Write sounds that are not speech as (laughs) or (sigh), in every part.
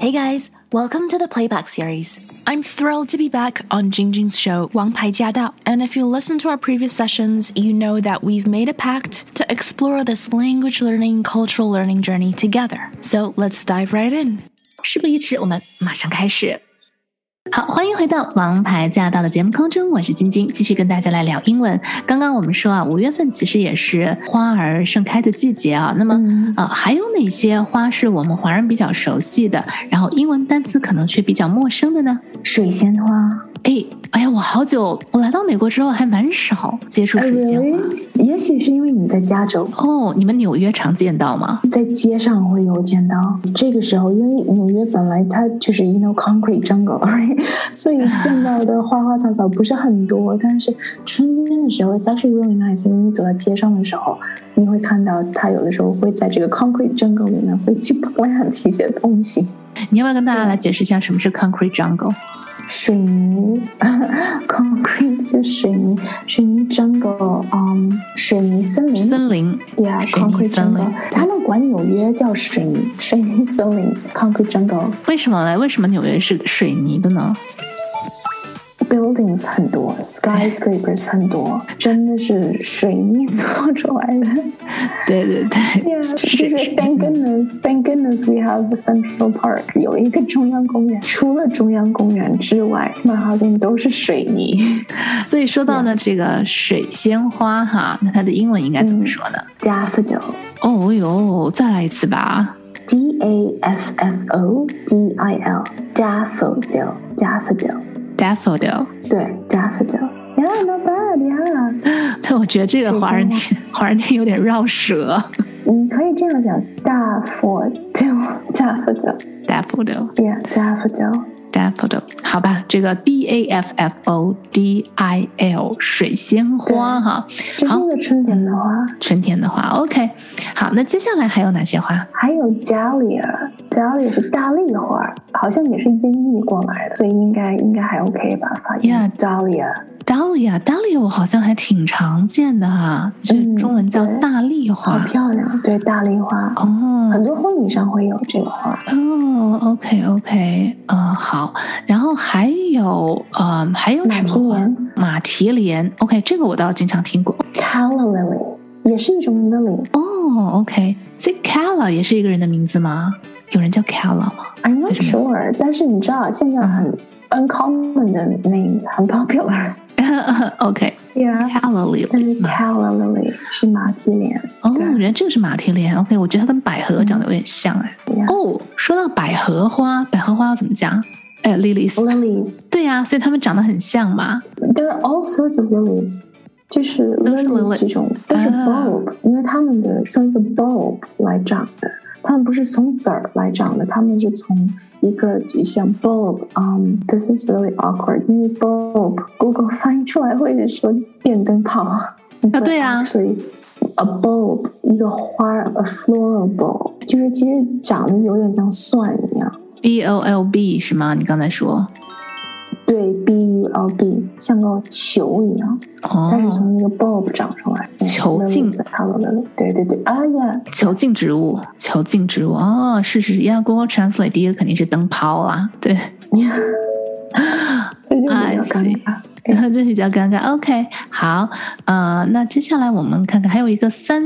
Hey guys, welcome to the Playback series. I'm thrilled to be back on Jingjing's show 王牌驾到. And if you listen to our previous sessions, you know that we've made a pact to explore this language learning, cultural learning journey together. So let's dive right in. 事不宜迟，我们马上开始。 好，欢迎回到《王牌驾到》的节目空中，我是晶晶，继续跟大家来聊英文。刚刚我们说啊，五月份其实也是花儿盛开的季节啊。那么呃，还有哪些花是我们华人比较熟悉的，然后英文单词可能却比较陌生的呢？水仙花。哎，哎呀，我好久，我来到美国之后还蛮少接触水仙花。也许是因为你在加州哦，你们纽约常见到吗？在街上会有见到。这个时候，因为纽约本来它就是 you know concrete jungle，(laughs) 所以见到的花花草草不是很多。但是春天的时候，it's actually really nice。因为你走到街上的时候，你会看到它有的时候会在这个 concrete jungle 里面会去 plant 一些东西。你要不要跟大家来解释一下什么是 concrete jungle？水泥，concrete 是水泥，水泥 jungle，嗯，水泥森林，森林，yeah，concrete jungle，他们管纽约叫水泥，水泥森林，concrete jungle。为什么呢？为什么纽约是水泥的呢？buildings 很多，skyscrapers 很多，真的是水泥做出来的。对对对，就是 Thank goodness, thank goodness we have the Central Park，有一个中央公园。除了中央公园之外，曼哈顿都是水泥。所以说到呢，这个水仙花哈，那它的英文应该怎么说呢？Daffodil。哦哟，再来一次吧。D A F F O D I L，daffodil，daffodil。Daffodil，对，Daffodil，Yeah，not bad，Yeah。但我觉得这个华人华人店有点绕舌。你可以这样讲，Daffodil，Daffodil，Yeah，Daffodil。Daffodil，好吧，这个 D A F F O D I L 水仙花哈，这是一个春天的花，春天的花，OK，好，那接下来还有哪些花？还有 Dahlia，Dahlia 是大丽花，好像也是音译过来的，所以应该应该还 OK 吧？发音 Yeah，Dahlia。Dahlia，Dahlia 我好像还挺常见的哈，就中文叫大丽花，好漂亮。对，大丽花哦，很多婚礼上会有这个花。哦，OK，OK，嗯，好。然后还有呃，还有什么？马蹄莲。马蹄莲，OK，这个我倒是经常听过。Calla lily 也是一种 lily。哦，OK，这 Calla 也是一个人的名字吗？有人叫 Calla 吗？I'm not sure，但是你知道现在很 uncommon 的 names 很 popular。(laughs) OK，Yeah，Calla lily，但是 Calla lily 是马蹄莲。哦，原来这个是马蹄莲。OK，我觉得它跟百合长得有点像哎。哦，说到百合花，百合花要怎么讲？哎，lilies，lilies，对呀，所以它们长得很像嘛。There are all sorts of lilies，就是 lilies 这种都是 bulb，因为它们的像一个 bulb 来长的，它们不是从籽儿来长的，它们是从。一个就像 bulb，嗯，this is really awkward，因为 bulb，Google 翻译出来会是说电灯泡啊，对啊，所以 a bulb 一个花，a floral bulb，就是其实长得有点像蒜一样，b o l b 是吗？你刚才说。对，b u l b 像个球一样，它是从那个 bulb 长出来，球茎对对对，哎呀，球茎植物，球茎植物，哦，是是是，Yeah，Google Translate 第一个肯定是灯泡啦，对，(laughs) 所以 (laughs) 就比较尴尬，然后这比较尴尬，OK，好，呃，那接下来我们看看，还有一个三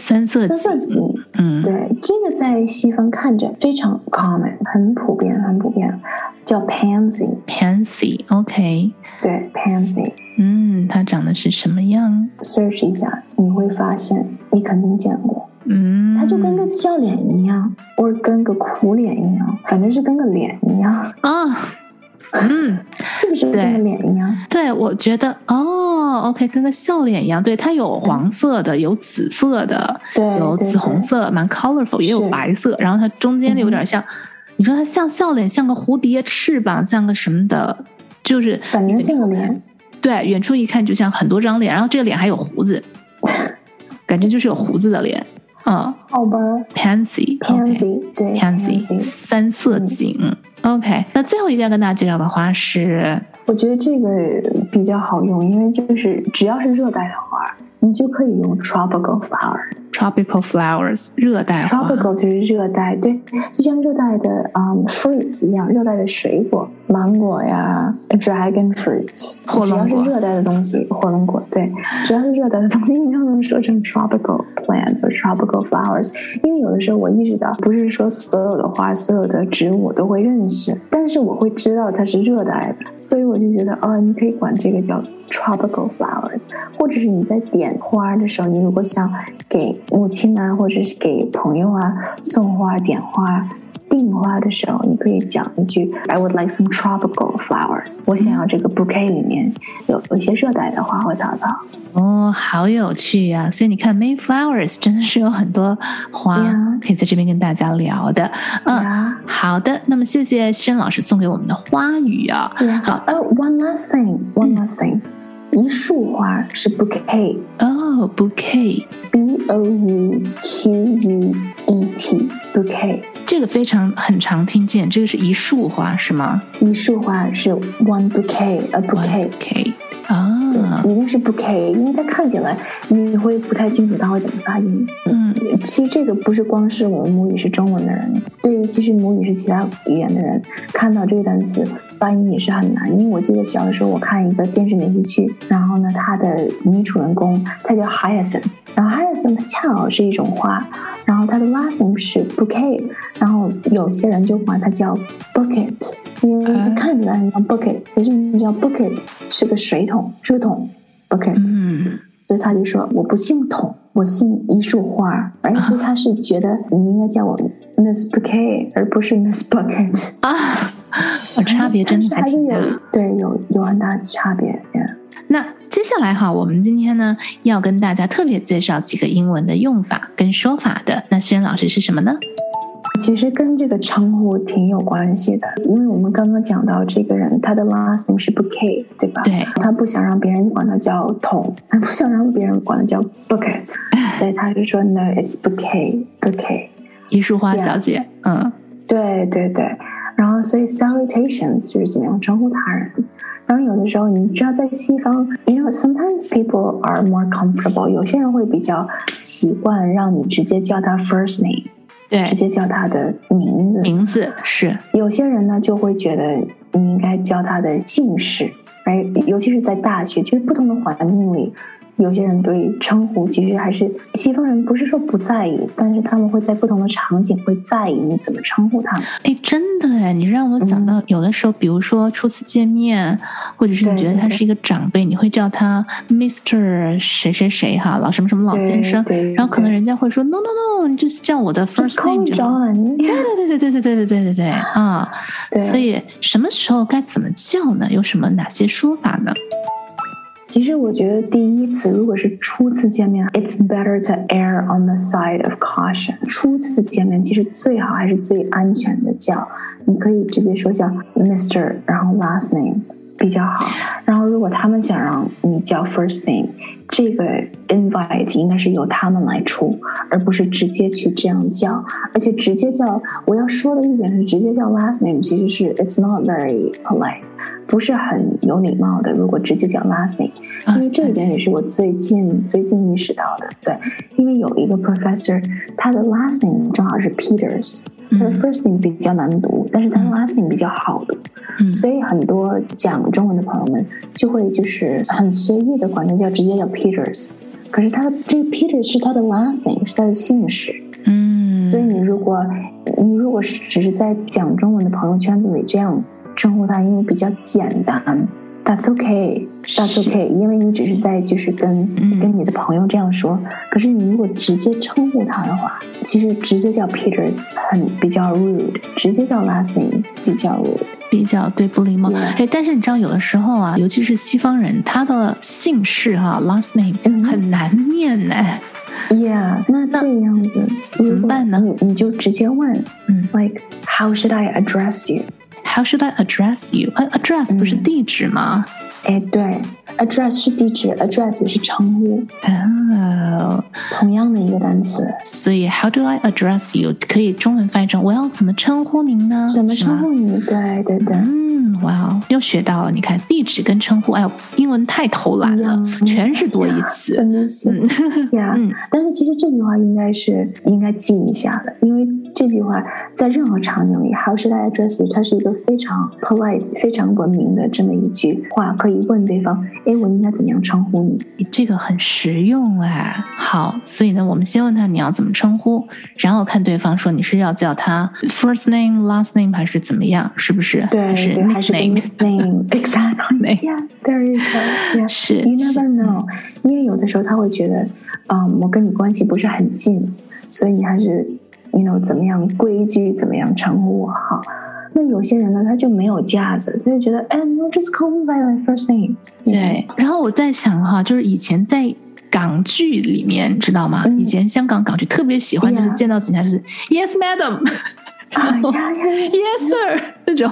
三色三色堇，嗯，对，这个在西方看着非常 common，很普遍，很普遍。叫 pansy，pansy，OK，对，pansy，嗯，它长得是什么样？search 一下，你会发现，你肯定见过，嗯，它就跟个笑脸一样，或者跟个苦脸一样，反正是跟个脸一样啊，(laughs) 嗯，是不是跟个脸一样？对，我觉得，哦，OK，跟个笑脸一样，对，它有黄色的，有紫色的，对，有紫红色，蛮 colorful，也有白色，然后它中间有点像。你说它像笑脸，像个蝴蝶翅膀，像个什么的，就是反正像个脸。对，远处一看就像很多张脸，然后这个脸还有胡子，(laughs) 感觉就是有胡子的脸。嗯，好吧。Pansy，Pansy，对，Pansy，三色堇。OK，那最后一个要跟大家介绍的花是，我觉得这个比较好用，因为就是只要是热带的花，你就可以用 tropical flower。Tropical flowers，热带花。tropical 就是热带，对，就像热带的嗯 fruits 一样，热带的水果，芒果呀，dragon fruit，火龙果。只要是热带的东西，火龙果，对，只要是热带的东西，你都能说成 tropical plants or tropical flowers。因为有的时候我意识到，不是说所有的花、所有的植物我都会认识，但是我会知道它是热带的，所以我就觉得，哦，你可以管这个叫 tropical flowers，或者是你在点花的时候，你如果想给母亲啊，或者是给朋友啊送花、点花。订花的时候，你可以讲一句 "I would like some tropical flowers"，我想要这个 bouquet 里面有有一些热带的花花草草。哦，好有趣呀！所以你看，Mayflowers 真的是有很多花可以在这边跟大家聊的。嗯，好的。那么谢谢申老师送给我们的花语啊。好，呃，one last thing，one last thing。一束花是 bouquet 哦，bouquet，b o u q u e t bouquet，这个非常很常听见，这个是一束花是吗？一束花是 one bouquet，a bouquet。啊，一定是 bouquet，因为它看起来你会不太清楚它会怎么发音。嗯，其实这个不是光是我们母语是中文的人，对于其实母语是其他语言的人，看到这个单词发音也是很难。因为我记得小的时候我看一个电视连续剧，然后呢，它的女主人公她叫 Hyacinth，然后 Hyacinth 恰好是一种花，然后它的 last name 是 bouquet，然后有些人就管它叫 bucket，因为它看起来很像 bucket，可是你知道 bucket 是个水桶。是个桶，bucket，嗯，所以他就说我不姓桶，我姓一束花，而且他是觉得你应该叫我 Miss Bouquet，而不是 Miss Bucket 啊，差别真的还挺大，(laughs) 对，有有很大的差别。那接下来哈，我们今天呢要跟大家特别介绍几个英文的用法跟说法的，那诗人老师是什么呢？其实跟这个称呼挺有关系的，因为我们刚刚讲到这个人，他的 last name 是 Bouquet，对吧？对。他不想让别人管他叫桶，他不想让别人管他叫 bucket，(laughs) 所以他就说 No，it's Bouquet，Bouquet，一束花小姐。嗯，对对对。然后，所以 salutations 就是怎么样称呼他人。然后有的时候，你知道在西方，you know sometimes people are more comfortable，有些人会比较习惯让你直接叫他 first name。对，直接叫他的名字。名字是有些人呢就会觉得你应该叫他的姓氏，哎，尤其是在大学，就是不同的环境里。有些人对称呼其实还是西方人不是说不在意，但是他们会在不同的场景会在意你怎么称呼他们。哎，真的哎，你让我想到有的时候，比如说初次见面，或者是你觉得他是一个长辈，你会叫他 Mister 谁谁谁哈，老什么什么老先生，然后可能人家会说 No No No，你就是叫我的 first name 就好。对对对对对对对对对对对啊！所以什么时候该怎么叫呢？有什么哪些说法呢？其实我觉得第一次如果是初次见面，it's better to err on the side of caution。初次见面其实最好还是最安全的叫，你可以直接说叫 Mr，然后 last name 比较好。然后如果他们想让你叫 first name，这个 invite 应该是由他们来出，而不是直接去这样叫。而且直接叫，我要说的一点是，直接叫 last name 其实是 it's not very polite。不是很有礼貌的。如果直接叫 last name，因为这一点也是我最近最近意识到的。对，因为有一个 professor，他的 last name 正好是 Peters，他的 first name 比较难读，但是他的 last name 比较好读，所以很多讲中文的朋友们就会就是很随意的管他叫直接叫 Peters。可是他的这个 Peters 是他的 last name，是他的姓氏。嗯，所以你如果你如果是只是在讲中文的朋友圈子里这样。称呼他，因为比较简单，That's okay，That's okay，因为你只是在就是跟跟你的朋友这样说。可是你如果直接称呼他的话，其实直接叫 Peters 很比较 rude，直接叫 last name 比较 rude，比较对不礼貌。哎，但是你知道，有的时候啊，尤其是西方人，他的姓氏哈 last name 很难念呢。Yeah，那这样子怎么办呢？你就直接问，嗯，Like how should I address you？How should I address you？address 不是地址吗？ 哎，对，address 是地址，address 是称呼，哦，同样的一个单词。所以 How do I address you 可以中文翻译成我要怎么称呼您呢？怎么称呼你？对对对。嗯，哇哦，又学到了。你看，地址跟称呼，哎呦，英文太偷懒了，嗯全是多义词。真的是呀。嗯但是其实这句话应该是应该记一下的，因为这句话在任何场景里，How should I address you？它是一个非常 polite、非常文明的这么一句话，可以问对方，哎，我应该怎么样称呼你？这个很实用哎。好，所以呢，我们先问他你要怎么称呼，然后看对方说你是要叫他 first name、last name 还是怎么样，是不是？对还是对，还是 nickname？nickname？Exactly. (laughs) Yeah, there you go. Yeah. 是 You never know，因为有的时候他会觉得，嗯，我跟你关系不是很近，所以你还是，you know，怎么样规矩，怎么样称呼我好。那有些人呢，他就没有架子，他就觉得，哎，no just call me by my first name。对，然后我在想哈，就是以前在港剧里面，知道吗？嗯以前香港港剧特别喜欢，就是见到警察就是 Yes, madam, (laughs) 啊呀呀呀 Yes, sir 那种。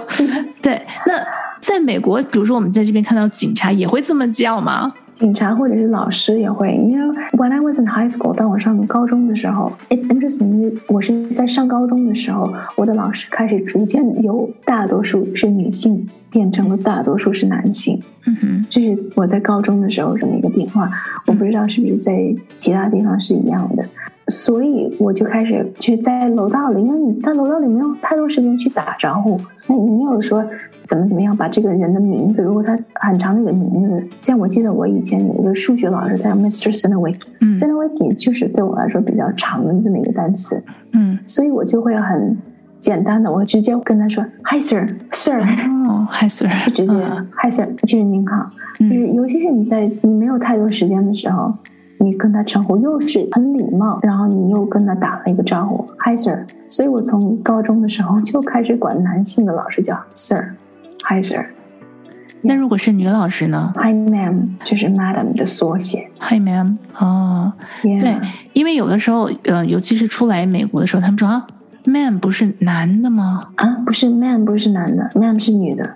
对，那在美国，比如说我们在这边看到警察，也会这么叫吗？警察或者是老师也会，因为 when I was in high school，当我上高中的时候，it's interesting，我是在上高中的时候，我的老师开始逐渐有大多数是女性。变成了大多数是男性，嗯哼，这是我在高中的时候这么一个变化，我不知道是不是在其他地方是一样的。所以我就开始去在楼道里，因为你在楼道里没有太多时间去打招呼，那你没有说怎么怎么样把这个人的名字，如果他很长的一个名字，像我记得我以前有一个数学老师，他叫 Mr. s i n o w i k 嗯 s i n o w i k 就是对我来说比较长的这么一个单词，嗯，所以我就会很简单的，我直接跟他说 Hi sir，sir，哦，Hi sir，就 (laughs) 直接嗯 Hi sir，就是您好。就是嗯尤其是你在你没有太多时间的时候，你跟他称呼又是很礼貌，然后你又跟他打了一个招呼，Hi sir。所以我从高中的时候就开始管男性的老师叫 Sir，Hi sir。那如果是女老师呢 Hi ma'am 就是 Madam 的缩写。？Hi ma'am，哦，Yeah 对，因为有的时候，呃，尤其是出来美国的时候，他们说啊，man 不是男的吗？啊，不是 Ma'am 不是男的，Ma'am 是女的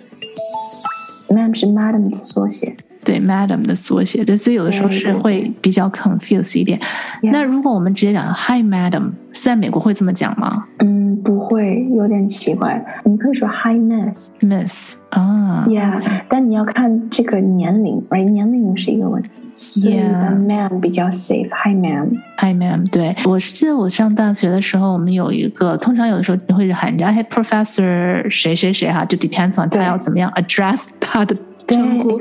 ，Ma'am 是 Madam 的缩写。对，madam 的缩写，对，所以有的时候是会比较 confuse 一点。那如果我们直接讲 Hi madam，在美国会这么讲吗嗯，不会，有点奇怪。你可以说 Hi Miss。？Miss 啊 Yeah，但你要看这个年龄，right？年龄是一个问题，Yeah 的 ma'am 比较 safe。Hi ma'am，Hi ma'am，对我是记得我上大学的时候，我们有一个，通常有的时候你会喊人家 Hey Professor 谁谁谁哈，就 depends on 他要怎么样 address 他的对称呼。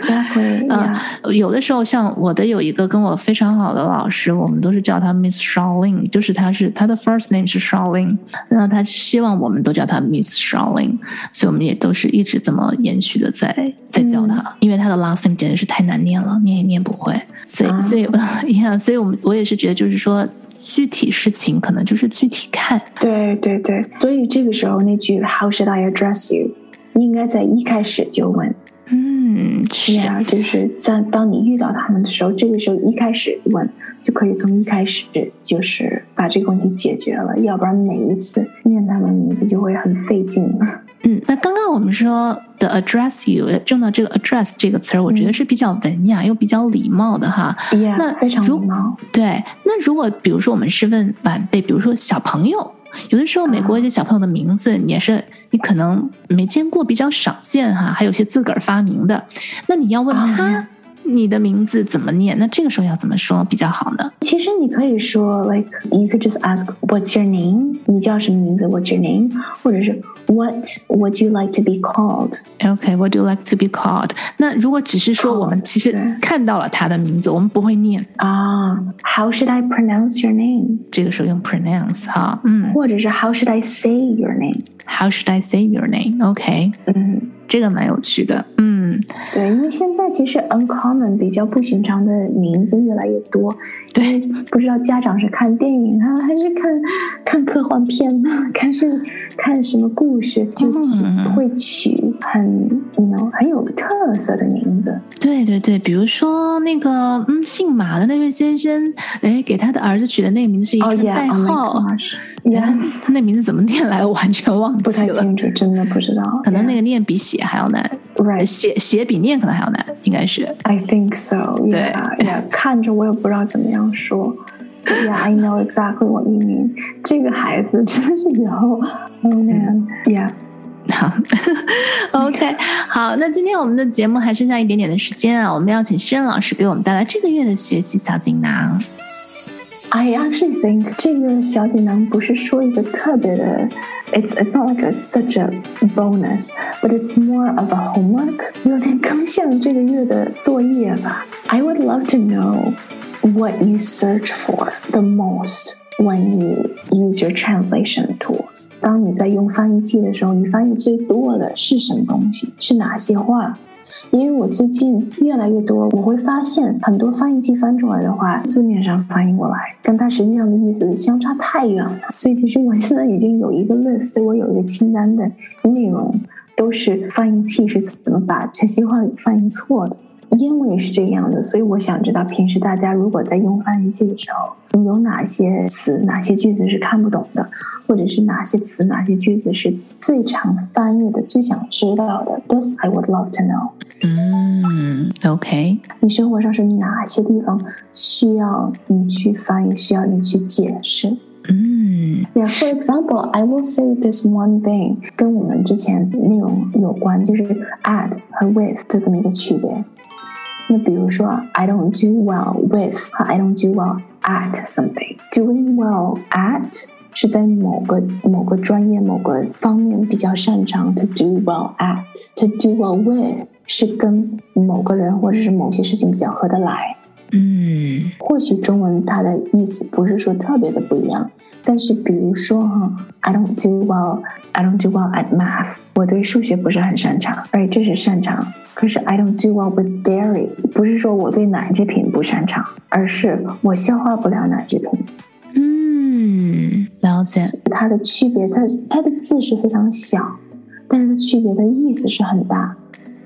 啊有的时候像我的有一个跟我非常好的老师，我们都是叫他 Miss Charlene，就是他是他的 first name 是 Charlene，那他希望我们都叫他 Miss Charlene，所以我们也都是一直这么延续的在在叫他，因为他的 last name 简直是太难念了，念也念不会，所以啊。所以 (laughs) 呀，所以我们我也是觉得就是说具体事情可能就是具体看，对对对，所以这个时候那句 How should I address you？应该在一开始就问嗯，是。，Yeah，就是在当你遇到他们的时候，这个时候一开始问就可以从一开始就是把这个问题解决了，要不然每一次念他们名字就会很费劲。(laughs) 嗯，那刚刚我们说的 address you 用到这个 address 这个词儿，我觉得是比较文雅又比较礼貌的哈。那非常礼貌。对，那如果比如说我们是问晚辈，比如说小朋友，有的时候美国一些小朋友的名字，也是你可能没见过，比较少见哈，还有些自个儿发明的，那你要问啊他你的名字怎么念，那这个时候要怎么说比较好呢？其实你可以说，like you could just ask What's your name？你叫什么名字？What's your name？或者是 What would you like to be called？ OK，What、do you like to be called？那如果只是说我们 Called，其实对看到了他的名字，我们不会念，啊、h o w should I pronounce your name？这个时候用 pronounce 哈，嗯或者是 How should I say your name？ ，How should I say your name？OK，、嗯，这个蛮有趣的，嗯， 对，因为现在其实 uncommon 比较不寻常的名字越来越多，对，不知道家长是看电影啊，还是看看科幻片啊，还是看什么故事，就起、嗯会取很，you know 很有特色的名字。对对对，比如说那个嗯，姓马的那位先生，哎，给他的儿子取的那个名字是一哦串代号 (laughs) yes，(laughs) 那名字怎么念来，我完全忘不记了，不太清楚，真的不知道。可能那个念比写还要难。Right，写写比念可能还要难，应该是。I think so. 对 Yeah, yeah. 看着我也不知道怎么样说。Yeah, I know exactly what you mean. 这个孩子真的是以后，Oh man, yeah. (laughs) 好，OK，好，那今天我们的节目还剩下一点点的时间啊，我们要请诗人老师给我们带来这个月的学习小锦囊。I actually think 这个小锦囊不是说一个特别的，it's it's not like a such a bonus, but it's more of a homework，有点更像这个月的作业吧。I would love to know what you search for the most when you use your translation tools。当你在用翻译器的时候，你翻译最多的是什么东西？是哪些话？ 因为我最近越来越多，我会发现很多翻译器翻出来的话，字面上翻译过来，跟它实际上的意思相差太远了。所以其实我现在已经有一个 list，我有一个清单的内容，都是翻译器是怎么把这些话翻译错的。英文也是这样的，所以我想知道，平时大家如果在用翻译器的时候，有哪些词、哪些句子是看不懂的，或者是哪些词、哪些句子是最常翻译的、最想知道的？This I would love to know。嗯，OK，你生活上是哪些地方需要你去翻译，需要你去解释嗯？Yeah, for example, I will say this one thing，跟我们之前内容有关，就是 at 和 with 的这么一个区别。那比如说，I don't do well with 和 I don't do well at something。Doing well at 是在某个某个专业某个方面比较擅长，to do well at。To do well with 是跟某个人或者是某些事情比较合得来。嗯或许中文它的意思不是说特别的不一样，但是比如说哈，I don't do well, I don't do well at math，我对数学不是很擅长，而这是擅长。可是 I don't do well with dairy，不是说我对奶制品不擅长，而是我消化不了奶制品。嗯，了解。它的区别，它它的字是非常小，但是它区别的意思是很大。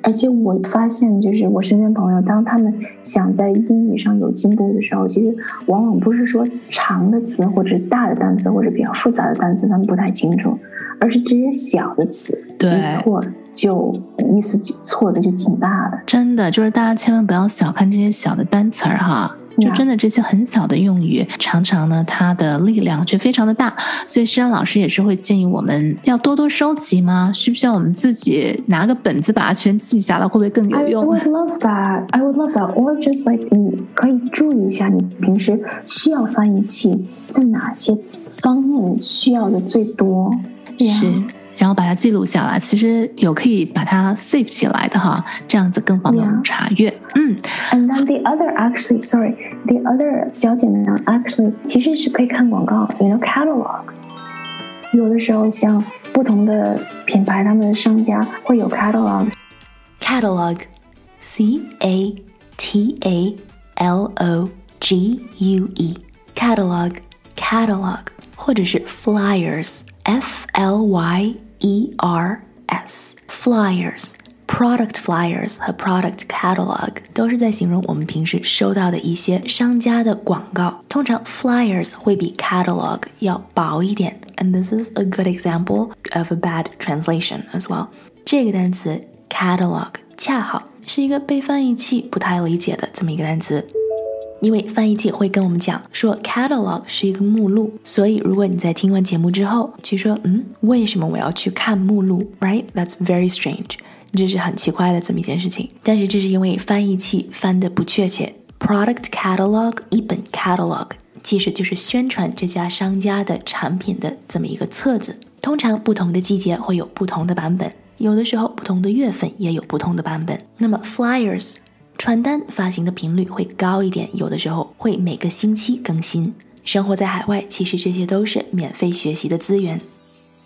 而且我发现，就是我身边朋友，当他们想在英语上有进步的时候，其实往往不是说长的词或者大的单词或者比较复杂的单词他们不太清楚，而是这些小的词对一错就意思就错的就挺大的。真的就是大家千万不要小看这些小的单词儿哈，就真的这些很小的用语，常常呢它的力量却非常的大。所以诗安老师也是会建议我们要多多收集吗？需不需要我们自己拿个本子把它全记下来，会不会更有用 I？would love that. I would love that. Or just like 你可以注意一下，你平时需要翻译器在哪些方面需要的最多。是然后把它记录下来。其实有可以把它 save 起来的哈，这样子更方便我们 Yeah 查阅。嗯 And then the other actually, sorry, the other 小简单 actually 其实是可以看广告，you know catalogs。有的时候像不同的品牌，他们的商家会有 catalogs。Catalog. C A T A L O G U E. Catalog. Catalog. 或者是 flyers. F L Y E R S. Flyers. Product flyers 和 product catalog 都是在形容我们平时收到的一些商家的广告。通常 flyers 会比 catalog 要薄一点，and this is a good example of a bad translation as well。这个单词 catalog 恰好是一个被翻译器不太理解的这么一个单词。 因为翻译器会跟我们讲说 catalog 是一个目录，所以如果你在听完节目之后去说，嗯，为什么我要去看目录？Right? That's very strange. 这是很奇怪的这么一件事情。但是这是因为翻译器翻的不确切。Product catalog 一本 catalog 其实就是宣传这家商家的产品的这么一个册子。通常不同的季节会有不同的版本，有的时候不同的月份也有不同的版本。那么 flyers 传单发行的频率会高一点，有的时候会每个星期更新。生活在海外，其实这些都是免费学习的资源。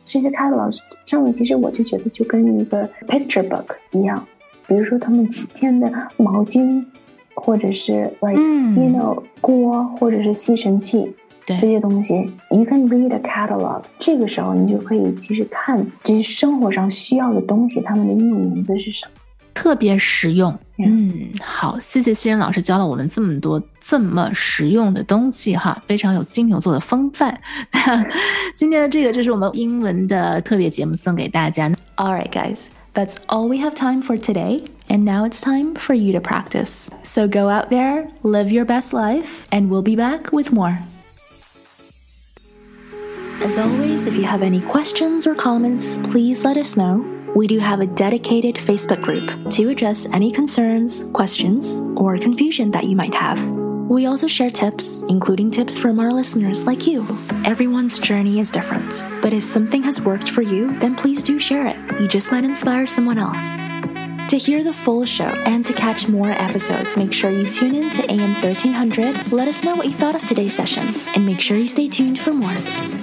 这些 catalog 上面，其实我就觉得就跟一个 picture book 一样，比如说他们今天的毛巾，或者是 like、嗯 you know 锅，或者是吸尘器。对这些东西，you can read a catalog。这个时候，你就可以其实看这些生活上需要的东西，它们的英文名字是什么。特别实用。 Yeah 嗯，好，谢谢西人老师教了我们这么多这么实用的东西哈，非常有金牛座的风范。今天的这个就是我们英文的特别节目，送给大家。 Alright, (laughs) guys, That's all we have time for today, and now it's time for you to practice. So go out there, live your best life, and we'll be back with more. As always, if you have any questions or comments, please let us know. We do have a dedicated Facebook group to address any concerns, questions, or confusion that you might have. We also share tips, including tips from our listeners like you. Everyone's journey is different, but if something has worked for you, then please do share it. You just might inspire someone else. To hear the full show and to catch more episodes, make sure you tune in to AM 1300. Let us know what you thought of today's session, and make sure you stay tuned for more.